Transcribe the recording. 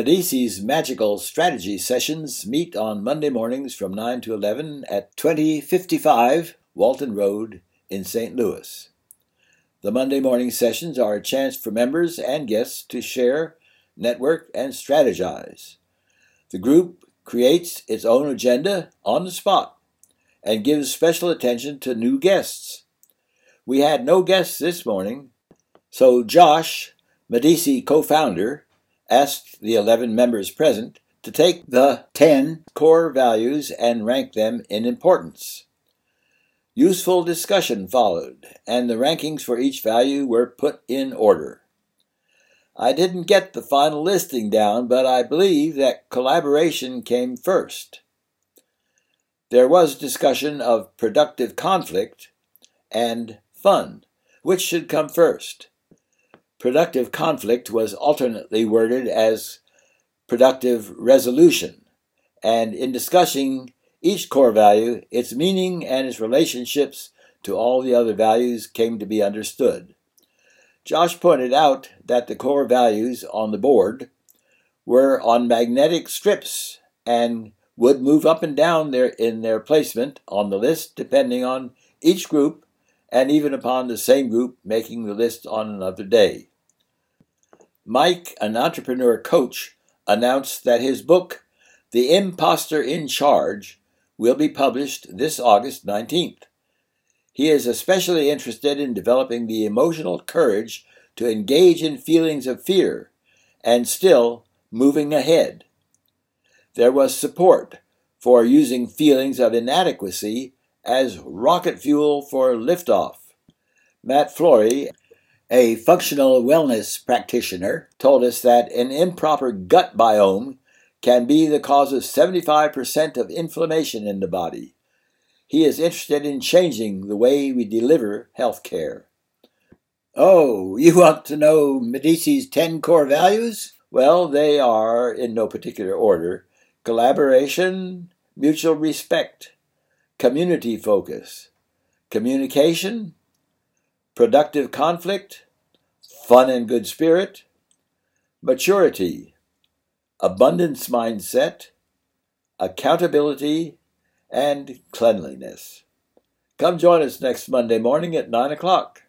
Medici's magical strategy sessions meet on Monday mornings from 9 to 11 at 2055 Walton Road in St. Louis. The Monday morning sessions are a chance for members and guests to share, network, and strategize. The group creates its own agenda on the spot and gives special attention to new guests. We had no guests this morning, so Josh, Medici co founder, asked the 11 members present to take the 10 core values and rank them in importance. Useful discussion followed, and the rankings for each value were put in order. I didn't get the final listing down, but I believe that collaboration came first. There was discussion of productive conflict and fun, which should come first. Productive conflict was alternately worded as productive resolution, and in discussing each core value, its meaning and its relationships to all the other values came to be understood. Josh pointed out that the core values on the board were on magnetic strips and would move up and down their, in their placement on the list depending on each group and even upon the same group making the list on another day. Mike, an entrepreneur coach, announced that his book, The Imposter in Charge, will be published this August 19th. He is especially interested in developing the emotional courage to engage in feelings of fear and still moving ahead. There was support for using feelings of inadequacy as rocket fuel for liftoff. Matt Flory, a functional wellness practitioner, told us that an improper gut biome can be the cause of 75% of inflammation in the body. He is interested in changing the way we deliver health care. Oh, you want to know Medici's 10 core values? Well, they are, in no particular order, collaboration, mutual respect, community focus, communication, productive conflict, fun and good spirit, maturity, abundance mindset, accountability, and cleanliness. Come join us next Monday morning at 9 o'clock.